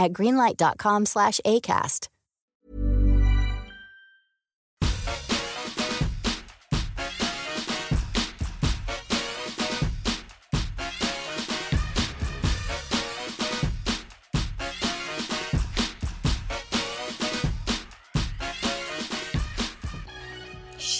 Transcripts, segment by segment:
at greenlight.com slash ACAST.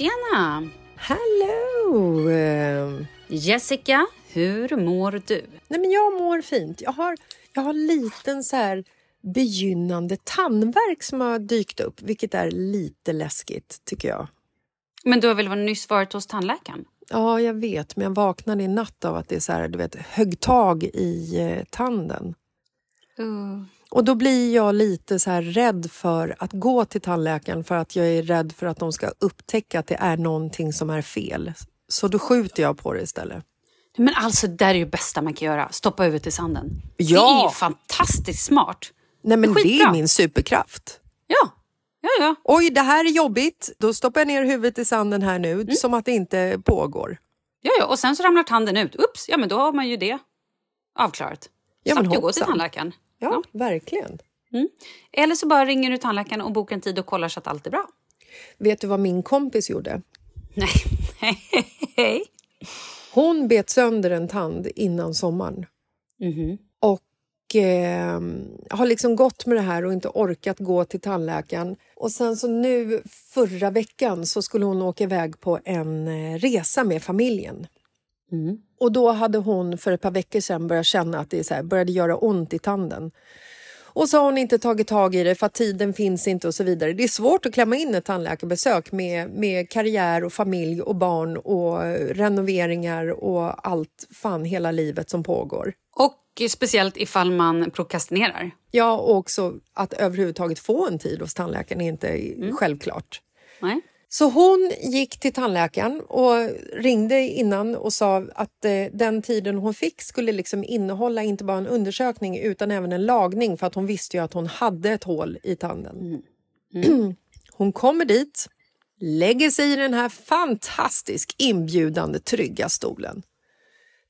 Tjena! Hello! Eh, Jessica, hur mår du? Nej, men jag mår fint. Jag har, jag har liten så här begynnande tandvärk som har dykt upp, vilket är lite läskigt tycker jag. Men du har väl nyss varit hos tandläkaren? Ja, jag vet, men jag vaknade i natt av att det är så här, du vet, högg tag i eh, tanden. Uh. Och då blir jag lite så här rädd för att gå till tandläkaren för att jag är rädd för att de ska upptäcka att det är någonting som är fel. Så då skjuter jag på det istället. Men alltså, det är det bästa man kan göra. Stoppa huvudet i sanden. Ja. Det är ju fantastiskt smart. Nej, men det Skitbra. är min superkraft. Ja, ja, ja. Oj, det här är jobbigt. Då stoppar jag ner huvudet i sanden här nu, Mm. som att det inte pågår. ja, ja. Och sen så ramlar tanden ut. Ups, ja men då har man ju det avklarat. Ja, men Slapp ju gå till hoppsan. tandläkaren. Ja, verkligen. Eller så bara ringer du tandläkaren och bokar en tid och kollar så att allt är bra. Vet du vad min kompis gjorde? Nej. Hon bet sönder en tand innan sommaren. Mhm. Och eh, har liksom gått med det här och inte orkat gå till tandläkaren. Och sen så nu förra veckan så skulle hon åka iväg på en eh, resa med familjen. Och då hade hon för ett par veckor sedan börjat känna att det så här, började göra ont i tanden. Och så har hon inte tagit tag i det för att tiden finns inte och så vidare. Det är svårt att klämma in ett tandläkarbesök med, med karriär och familj och barn och eh, renoveringar och allt fan hela livet som pågår. Och speciellt ifall man prokrastinerar. Ja, och också att överhuvudtaget få en tid hos tandläkaren är inte självklart. Nej. Så hon gick till tandläkaren och ringde innan och sa att eh, den tiden hon fick skulle liksom innehålla inte bara en undersökning utan även en lagning för att hon visste ju att hon hade ett hål i tanden. hon kommer dit, lägger sig i den här fantastiskt inbjudande trygga stolen.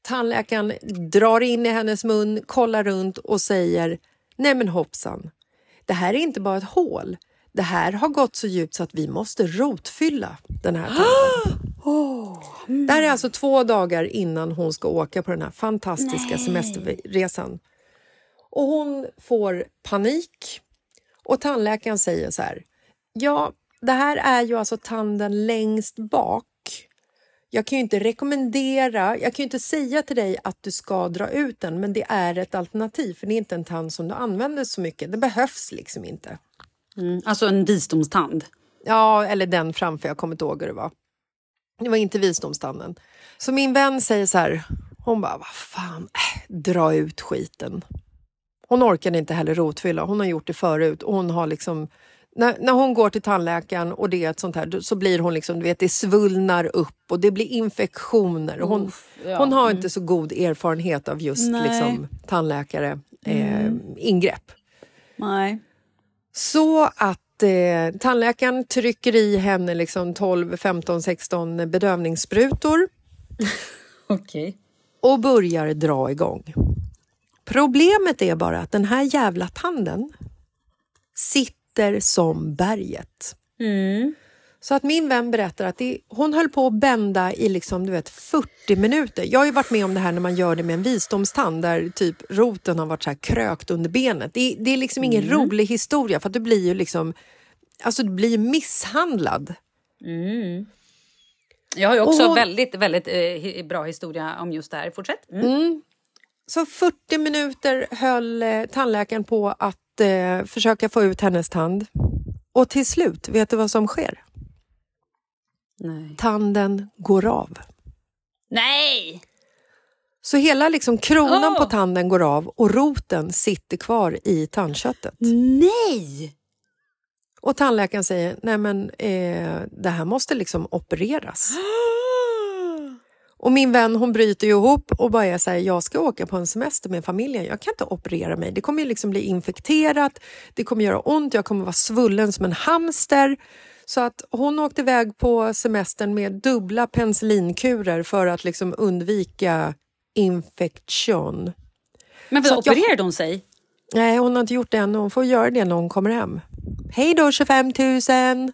Tandläkaren drar in i hennes mun, kollar runt och säger Nej men hoppsan, det här är inte bara ett hål. Det här har gått så djupt så att vi måste rotfylla den här tanden. Det här är alltså två dagar innan hon ska åka på den här fantastiska semesterresan. Och hon får panik och tandläkaren säger så här. Ja, det här är ju alltså tanden längst bak. Jag kan ju inte rekommendera, jag kan ju inte säga till dig att du ska dra ut den, men det är ett alternativ för det är inte en tand som du använder så mycket. Det behövs liksom inte. Alltså en visdomstand. Ja, eller den framför, jag kommer inte ihåg hur det var. Det var inte visdomstanden. Så min vän säger så här, hon bara, vad fan, äh, dra ut skiten. Hon orkade inte heller rotfylla, hon har gjort det förut och hon har liksom när, när hon går till tandläkaren och det är ett sånt här, så blir hon liksom, du vet, det svullnar upp och det blir infektioner. Och hon, hon har inte så god erfarenhet av just Nej. liksom, tandläkare eh, ingrepp. Nej. Så att eh, tandläkaren trycker i henne liksom 12, 15, 16 bedövningssprutor Okej. och börjar dra igång. Problemet är bara att den här jävla tanden sitter som berget. Mm. Så att min vän berättar att det, hon höll på att bända i liksom, du vet, 40 minuter. Jag har ju varit med om det här när man gör det med en visdomstand där typ roten har varit så här krökt under benet. Det, det är liksom ingen Mm. rolig historia för att du blir ju liksom Alltså du blir misshandlad. Jag har ju också Och- väldigt, väldigt eh, bra historia om just det här. Fortsätt. Mm. Så 40 minuter höll eh, tandläkaren på att eh, försöka få ut hennes tand. Och till slut, vet du vad som sker? Nej. Tanden går av. Nej! Så hela liksom kronan Åh! på tanden går av och roten sitter kvar i tandköttet. Nej! Och tandläkaren säger, nej men eh, det här måste liksom opereras. Och min vän hon bryter ju ihop och bara här, jag ska åka på en semester med familjen, jag kan inte operera mig. Det kommer ju liksom bli infekterat, det kommer göra ont, jag kommer vara svullen som en hamster. Så att hon åkte iväg på semestern med dubbla penicillinkurer för att liksom undvika infektion. Men vad att jag- opererade hon sig? Nej, hon har inte gjort det än hon får göra det när hon kommer hem. Hej då 25 000!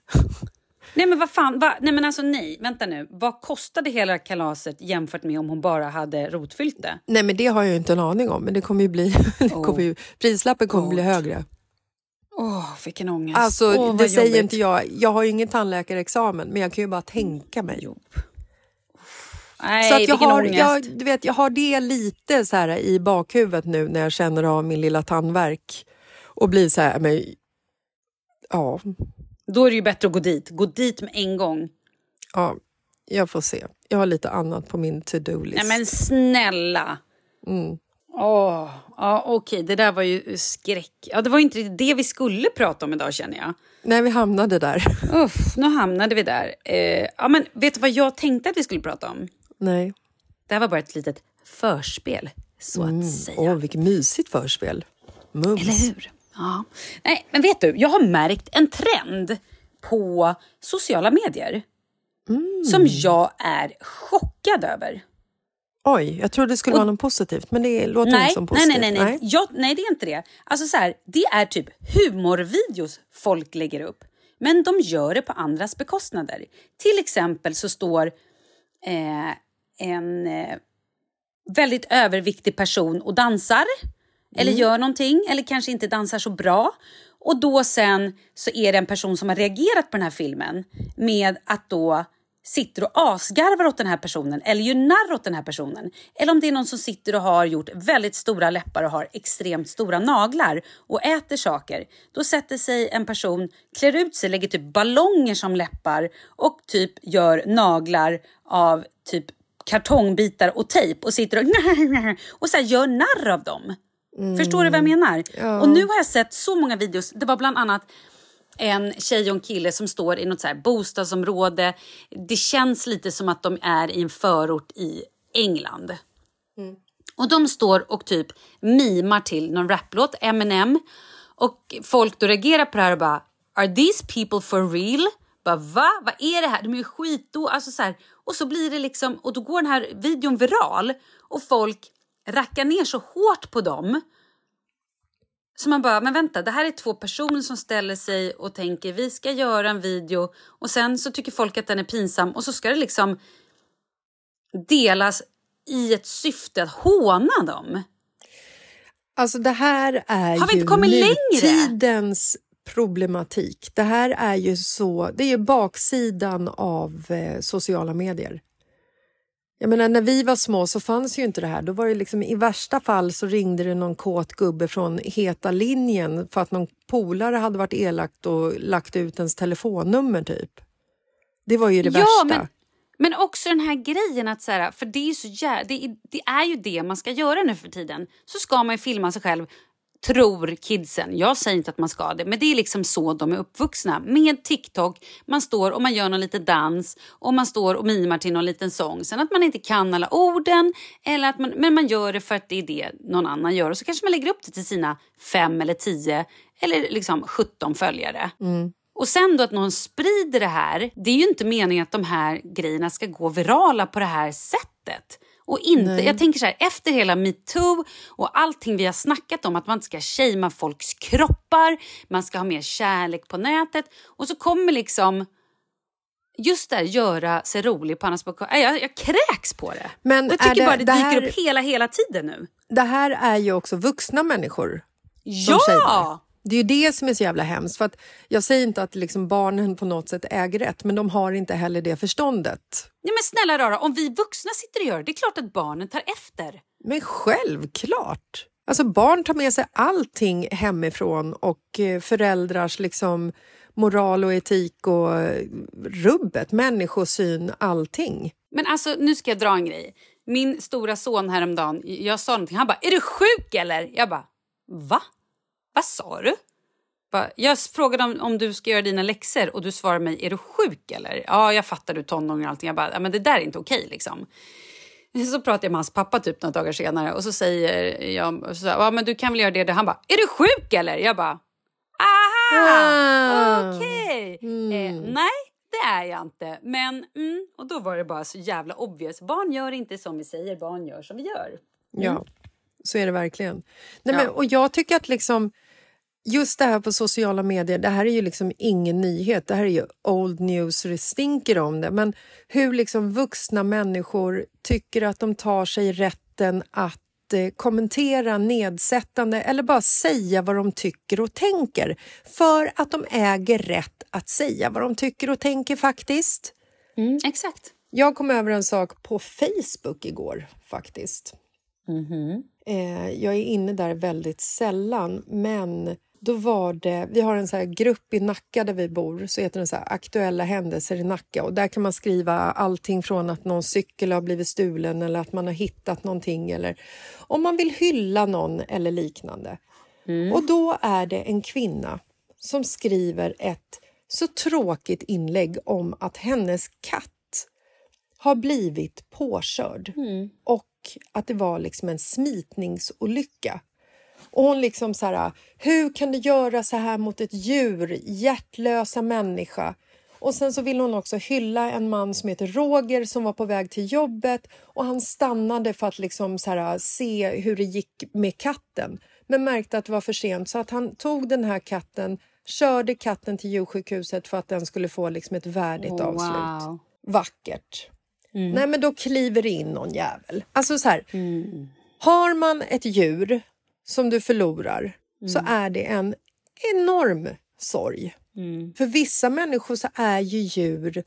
Nej men vad fan, va? nej men alltså nej, vänta nu. Vad kostade hela kalaset jämfört med om hon bara hade rotfyllt det? Nej, men det har jag inte en aning om, men det kommer ju bli, det kommer ju, prislappen kommer bli högre. Åh, vilken ångest. Alltså, Åh, det säger jobbigt. inte jag. Jag har ju ingen tandläkarexamen, men jag kan ju bara tänka mig. Jo. Nej, Så att jag, har, ångest. jag, du vet, jag har det lite så här i bakhuvudet nu när jag känner av min lilla tandvärk och blir så här, men, ja, Då är det ju bättre att gå dit. Gå dit med en gång. ja, jag får se. Jag har lite annat på min to-do-list. Nej men snälla. Mm. Åh, ja, okej, det där var ju skräck. Ja, det var inte det vi skulle prata om idag känner jag. Nej, vi hamnade där. Uff, nu hamnade vi där. Eh, ja, men vet du vad jag tänkte att vi skulle prata om? Nej. Det här var bara ett litet förspel, så att säga. Åh, vilket mysigt förspel. Mums. Eller hur? Ja. Nej, men vet du, jag har märkt en trend på sociala medier som jag är chockad över. Oj, jag trodde det skulle Och- vara något positivt, men det låter Nej, inte som nej, positivt. nej, nej, nej. Jag, nej, det är inte det. Alltså så här, det är typ humorvideos folk lägger upp. Men de gör det på andras bekostnader. Till exempel så står eh, en eh, väldigt överviktig person och dansar. Eller gör någonting, eller kanske inte dansar så bra. Och då sen så är det en person som har reagerat på den här filmen med att då sitter och asgarvar åt den här personen eller gör narr åt den här personen. Eller om det är någon som sitter och har gjort väldigt stora läppar och har extremt stora naglar och äter saker. Då sätter sig en person, klär ut sig, lägger typ ballonger som läppar och typ gör naglar av typ kartongbitar och tejp och sitter och, och så gör narr av dem. Förstår du vad jag menar? Och nu har jag sett så många videos. Det var bland annat en tjej och en kille som står i något så här bostadsområde. Det känns lite som att de är i en förort i England. Och de står och typ mimar till någon raplåt, Eminem. Och folk då reagerar på det här och bara “Are these people for real?” bara, Va? Vad är det här? De är ju skitdo... Alltså så här. Och så blir det liksom... Och då går den här videon viral och folk rackar ner så hårt på dem. Så man bara, men vänta, det här är två personer som ställer sig och tänker vi ska göra en video och sen så tycker folk att den är pinsam och så ska det liksom delas i ett syfte att håna dem. Alltså det här är Har vi ju inte kommit längre? nutidens problematik. Det här är ju så, det är ju baksidan av eh, sociala medier. Jag menar, när vi var små så fanns ju inte det här. Då var det liksom, I värsta fall så ringde det någon kåt gubbe från heta linjen för att någon polare hade varit elakt och lagt ut ens telefonnummer typ. Det var ju det Ja, värsta. men, men också den här grejen att så här, för det är så jä- det, är, det är ju det man ska göra nu för tiden. Så ska man ju filma sig själv tror kidsen. Jag säger inte att man ska det, men det är liksom så de är uppvuxna. Med TikTok, man står och man gör någon liten dans och man står och mimar till någon liten sång. Sen att man inte kan alla orden, eller att man, men man gör det för att det är det någon annan gör. Och så kanske man lägger upp det till sina fem eller tio eller liksom 17 följare. Mm. Och sen då att någon sprider det här. Det är ju inte meningen att de här grejerna ska gå virala på det här sättet. Och inte, jag tänker så här, efter hela metoo och allting vi har snackat om att man inte ska shamea folks kroppar, man ska ha mer kärlek på nätet och så kommer liksom just där göra sig rolig på andras bekostnad. Jag, jag kräks på det. Men och jag tycker det- bara det, det dyker här- upp hela, hela tiden nu. Det här är ju också vuxna människor som Ja! Det är ju det som är så jävla hemskt. För att jag säger inte att liksom barnen på något sätt äger rätt, men de har inte heller det förståndet. Nej, men snälla rara, om vi vuxna sitter och gör det, det är klart att barnen tar efter. Men självklart! Alltså barn tar med sig allting hemifrån och eh, föräldrars liksom moral och etik och eh, rubbet, människosyn, allting. Men alltså, nu ska jag dra en grej. Min stora son häromdagen, jag sa någonting, han bara “Är du sjuk eller?” Jag bara “Va? Vad sa du?” Jag frågade om, om du ska göra dina läxor och du svarar mig “Är du sjuk eller?” “Ja, jag fattar du tonåring och allting.” Jag bara “Ja, men det där är inte okej liksom.” Så pratade jag med hans pappa typ några dagar senare och så säger jag så, ja, men du kan väl göra det. Han bara “Är du sjuk eller?” Jag bara “Aha, Ah. okej.” Eh, nej, det är jag inte. Men, mm, och då var det bara så jävla obvious. Barn gör inte som vi säger, barn gör som vi gör. Ja, så är det verkligen. Nej, Ja. men, och jag tycker att liksom, just det här på sociala medier, det här är ju liksom ingen nyhet. Det här är ju old news så det stinker om det. Men hur liksom vuxna människor tycker att de tar sig rätten att eh, kommentera nedsättande eller bara säga vad de tycker och tänker. För att de äger rätt att säga vad de tycker och tänker faktiskt. Mm, exakt. Jag kom över en sak på Facebook igår faktiskt. Eh, jag är inne där väldigt sällan, men då var det... Vi har en så här grupp i Nacka där vi bor, så heter den så här Aktuella händelser i Nacka. Och Där kan man skriva allting från att någon cykel har blivit stulen eller att man har hittat någonting eller om man vill hylla någon eller liknande. Och då är det en kvinna som skriver ett så tråkigt inlägg om att hennes katt har blivit påkörd och att det var liksom en smitningsolycka. Och hon liksom så här, hur kan du göra så här mot ett djur, hjärtlösa människa? Och sen så vill hon också hylla en man som heter Roger som var på väg till jobbet och han stannade för att liksom så här, se hur det gick med katten men märkte att det var för sent så att han tog den här katten, körde katten till djursjukhuset för att den skulle få liksom ett värdigt Oh, avslut. wow. Vackert. Nej, men då kliver det in någon jävel. Alltså så här, har man ett djur som du förlorar så är det en enorm sorg. För vissa människor så är ju djur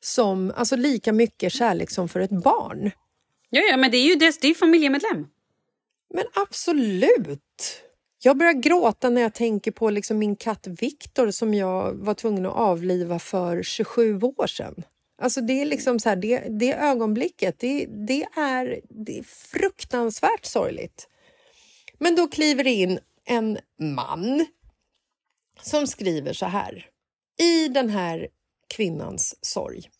som, alltså lika mycket kärlek som för ett barn. Ja, ja, men det är ju det, det är familjemedlem. Men absolut! Jag börjar gråta när jag tänker på liksom min katt Viktor som jag var tvungen att avliva för 27 år sedan. Alltså det är liksom så här, det, det ögonblicket, det, det, är, det är fruktansvärt sorgligt. Men då kliver det in en man som skriver så här i den här kvinnans sorg.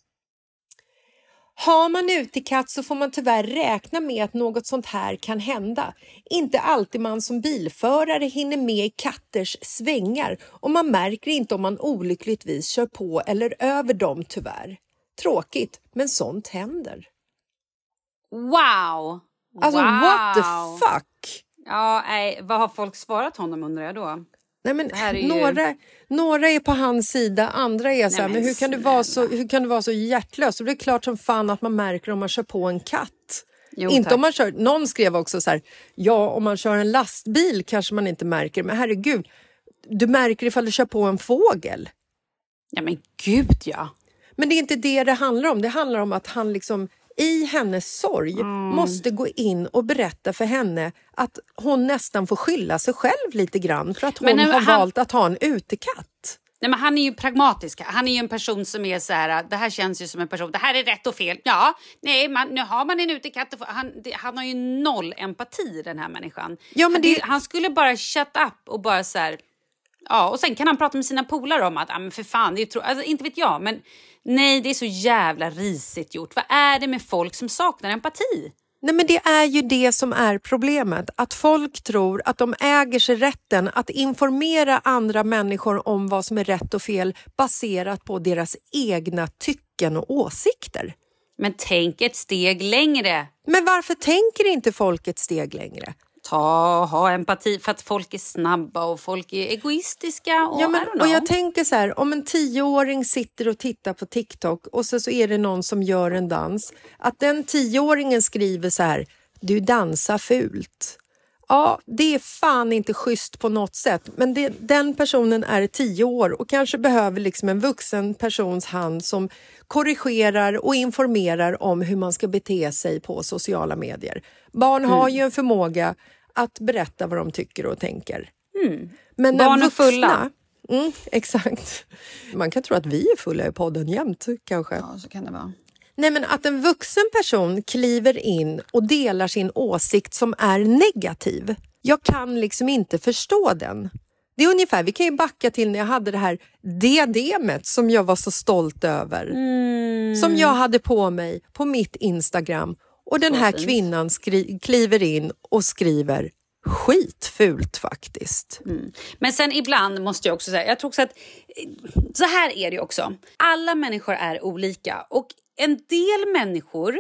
Har man utekatt så får man tyvärr räkna med att något sånt här kan hända. Inte alltid man som bilförare hinner med i katters svängar och man märker inte om man olyckligtvis kör på eller över dem tyvärr. Tråkigt, men sånt händer. Wow! Alltså wow. what the fuck? Ja, nej, vad har folk svarat honom undrar jag då? Nej, men ju- några, några är på hans sida, andra är så här, Nej, men men hur kan, du vara så, hur kan du vara så hjärtlös? Och det är klart som fan att man märker om man kör på en katt. Jo, inte tack. om man kör, någon skrev också så här, ja om man kör en lastbil kanske man inte märker, men herregud, du märker ifall du kör på en fågel. Ja, men gud ja. Men det är inte det det handlar om. Det handlar om att han liksom i hennes sorg Mm. måste gå in och berätta för henne att hon nästan får skylla sig själv lite grann för att hon Men, har han- valt att ha en utekatt. Nej, men han är ju pragmatisk. Han är ju en person som är så här, det här känns ju som en person, det här är rätt och fel. Ja, nej, man, nu har man en utekatt. Han, det, han har ju noll empati den här människan. Ja, men det... han, han skulle bara shut up och bara så här, ja, och sen kan han prata med sina polare om att, ja men för fan, det är tro, alltså, inte vet jag, men nej, det är så jävla risigt gjort. Vad är det med folk som saknar empati? Nej, men det är ju det som är problemet, att folk tror att de äger sig rätten att informera andra människor om vad som är rätt och fel baserat på deras egna tycken och åsikter. Men tänk ett steg längre. Men varför tänker inte folk ett steg längre? Ta, ha empati för att folk är snabba och folk är egoistiska. Och, ja, men, och jag tänker så här, om en tioåring sitter och tittar på TikTok och så, så är det någon som gör en dans, att den tioåringen skriver så här, du dansar fult. Ja, det är fan inte schysst på något sätt, men det, den personen är tio år och kanske behöver liksom en vuxen persons hand som korrigerar och informerar om hur man ska bete sig på sociala medier. Barn mm. har ju en förmåga att berätta vad de tycker och tänker. Mm. Men Barn är fulla. Mm, exakt. Man kan tro att vi är fulla i podden jämt kanske. Ja, så kan det vara. Nej, men att en vuxen person kliver in och delar sin åsikt som är negativ. Jag kan liksom inte förstå den. Det är ungefär, vi kan ju backa till när jag hade det här diademet som jag var så stolt över. Mm. Som jag hade på mig på mitt Instagram och den här kvinnan kliver in och skriver skitfult faktiskt. Mm. Men sen ibland måste jag också säga, jag tror också att så här är det också. Alla människor är olika och en del människor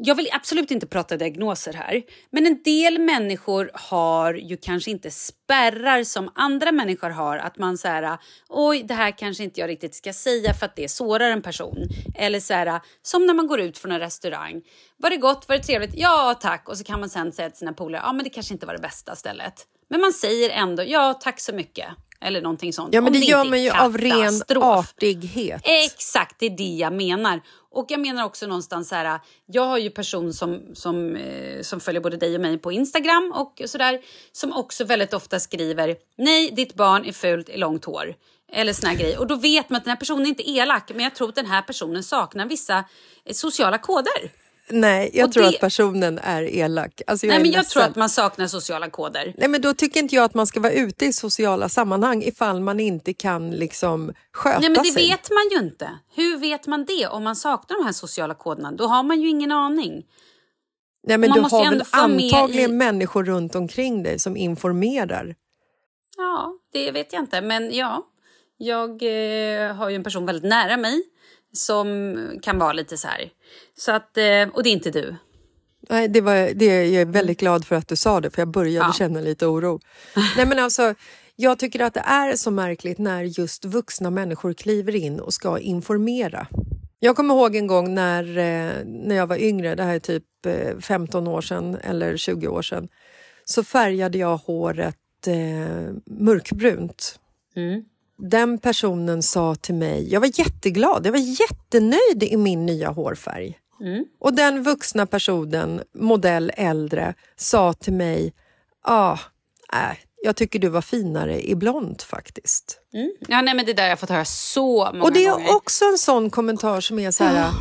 jag vill absolut inte prata diagnoser här, men en del människor har ju kanske inte spärrar som andra människor har. Att man så här oj, det här kanske inte jag riktigt ska säga för att det sårar en person. Eller så här, som när man går ut från en restaurang. Var det gott? Var det trevligt? Ja, tack. Och så kan man sen säga till sina polare, ja, men det kanske inte var det bästa stället. Men man säger ändå, ja, tack så mycket. Eller någonting sånt. Ja, men det, det gör man ju av ren artighet. Exakt, det är det jag menar. Och jag menar också någonstans så här, jag har ju person som, som, eh, som följer både dig och mig på Instagram och sådär, som också väldigt ofta skriver nej, ditt barn är fult i långt hår. Eller såna grejer. Och då vet man att den här personen inte är elak, men jag tror att den här personen saknar vissa eh, sociala koder. Nej, jag och tror det... att personen är elak. Alltså jag Nej, men jag ledsen. tror att man saknar sociala koder. Nej, men då tycker inte jag att man ska vara ute i sociala sammanhang ifall man inte kan liksom sköta Nej, men det sig. vet man ju inte. Hur vet man det om man saknar de här sociala koderna? Då har man ju ingen aning. Nej, men du har väl antagligen i... människor runt omkring dig som informerar? Ja, det vet jag inte, men ja. Jag eh, har ju en person väldigt nära mig som kan vara lite så här. Så att, eh, och det är inte du. Nej, det var, det, jag är väldigt glad för att du sa det, för jag började ja. känna lite oro. Nej, men alltså, jag tycker att det är så märkligt när just vuxna människor kliver in och ska informera. Jag kommer ihåg en gång när, eh, när jag var yngre, det här är typ 15 eh, år sedan eller 20 år sedan, så färgade jag håret eh, mörkbrunt. Mm den personen sa till mig, jag var jätteglad, jag var jättenöjd i min nya hårfärg. Mm. Och den vuxna personen, modell äldre, sa till mig, ah, äh, jag tycker du var finare i blont faktiskt. Mm. Ja, nej, men det där har jag fått höra så många gånger. Och det är gånger. också en sån kommentar som är så här.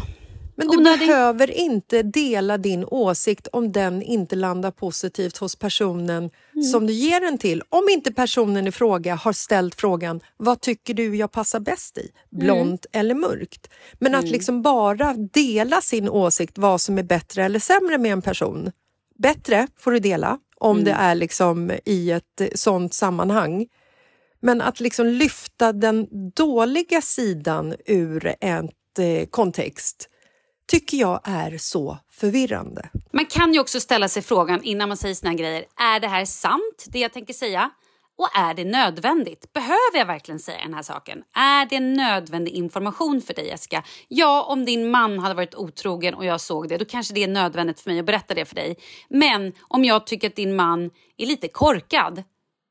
Men du behöver inte dela din åsikt om den inte landar positivt hos personen mm. som du ger den till. Om inte personen i fråga har ställt frågan vad tycker du jag passar bäst i? Blont mm. eller mörkt? Men mm. att liksom bara dela sin åsikt vad som är bättre eller sämre med en person. Bättre får du dela om det mm. är liksom i ett sånt sammanhang. Men att liksom lyfta den dåliga sidan ur en eh, kontext tycker jag är så förvirrande. Man kan ju också ställa sig frågan innan man säger såna här grejer. Är det här sant, det jag tänker säga? Och är det nödvändigt? Behöver jag verkligen säga den här saken? Är det nödvändig information för dig, Jessica? Ja, om din man hade varit otrogen och jag såg det, då kanske det är nödvändigt för mig att berätta det för dig. Men om jag tycker att din man är lite korkad,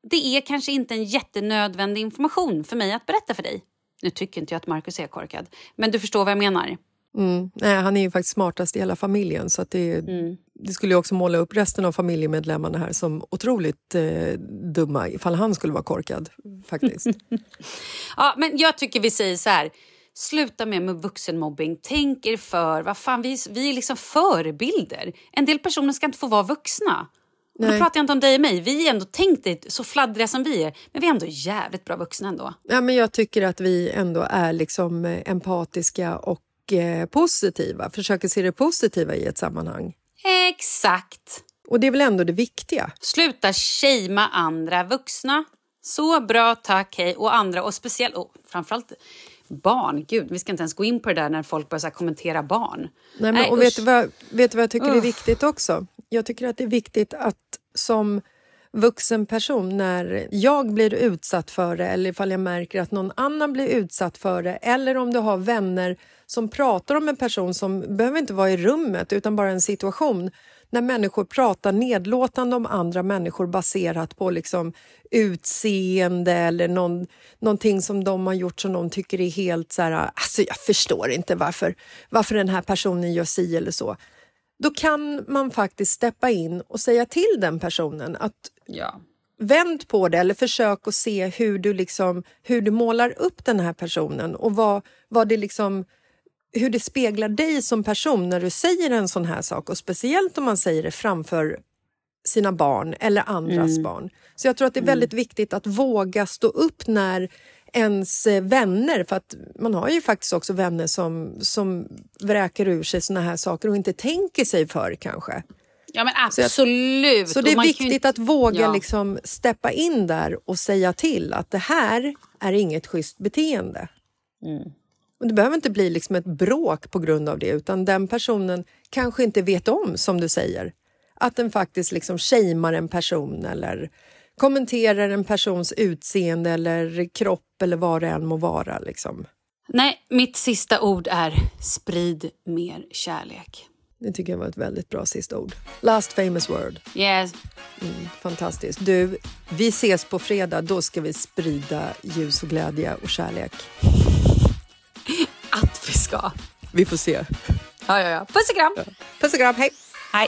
det är kanske inte en jättenödvändig information för mig att berätta för dig. Nu tycker inte jag att Markus är korkad, men du förstår vad jag menar. Mm. Nej, han är ju faktiskt smartast i hela familjen så att det mm. det skulle ju också måla upp resten av familjemedlemmarna här som otroligt eh, dumma ifall han skulle vara korkad. faktiskt. ja, men jag tycker vi säger så här. Sluta med, med vuxenmobbing. Tänk er för. Vad fan, vi, vi är liksom förebilder. En del personer ska inte få vara vuxna. Och då pratar jag inte om dig och mig. Vi är ändå, tänk dig så fladdriga som vi är, men vi är ändå jävligt bra vuxna ändå. Ja, men jag tycker att vi ändå är liksom eh, empatiska och positiva. Försöker se det positiva i ett sammanhang. Exakt. Och det är väl ändå det viktiga. Sluta shamea andra vuxna. Så bra, tack, hej. Och andra, och speciellt, och framförallt barn. Gud, vi ska inte ens gå in på det där när folk börjar kommentera barn. Nej, men, Nej, och vet du, vad, vet du vad jag tycker uh. är viktigt också? Jag tycker att det är viktigt att som vuxen person när jag blir utsatt för det eller ifall jag märker att någon annan blir utsatt för det eller om du har vänner som pratar om en person som behöver inte vara i rummet utan bara en situation när människor pratar nedlåtande om andra människor baserat på liksom utseende eller någon, någonting som de har gjort som de tycker är helt så här... Alltså jag förstår inte varför, varför den här personen gör si eller så. Då kan man faktiskt steppa in och säga till den personen att ja. vänd på det eller försök att se hur du, liksom, hur du målar upp den här personen och vad, vad det liksom hur det speglar dig som person när du säger en sån här sak och speciellt om man säger det framför sina barn eller andras mm. barn. Så jag tror att det är väldigt mm. viktigt att våga stå upp när ens eh, vänner, för att man har ju faktiskt också vänner som, som vräker ur sig såna här saker och inte tänker sig för kanske. Ja men absolut. Så, så det är viktigt inte... att våga ja. liksom steppa in där och säga till att det här är inget schysst beteende. Mm. Och det behöver inte bli liksom ett bråk på grund av det utan den personen kanske inte vet om, som du säger, att den faktiskt liksom shamear en person eller kommenterar en persons utseende eller kropp eller vad det än må vara. Liksom. Nej, mitt sista ord är sprid mer kärlek. Det tycker jag var ett väldigt bra sista ord. Last famous word. Yes. Mm, fantastiskt. Du, vi ses på fredag. Då ska vi sprida ljus och glädje och kärlek. Att vi ska. Vi får se. Ja, ja, ja. Puss och kram. Ja. Puss och kram. Hej. Hej.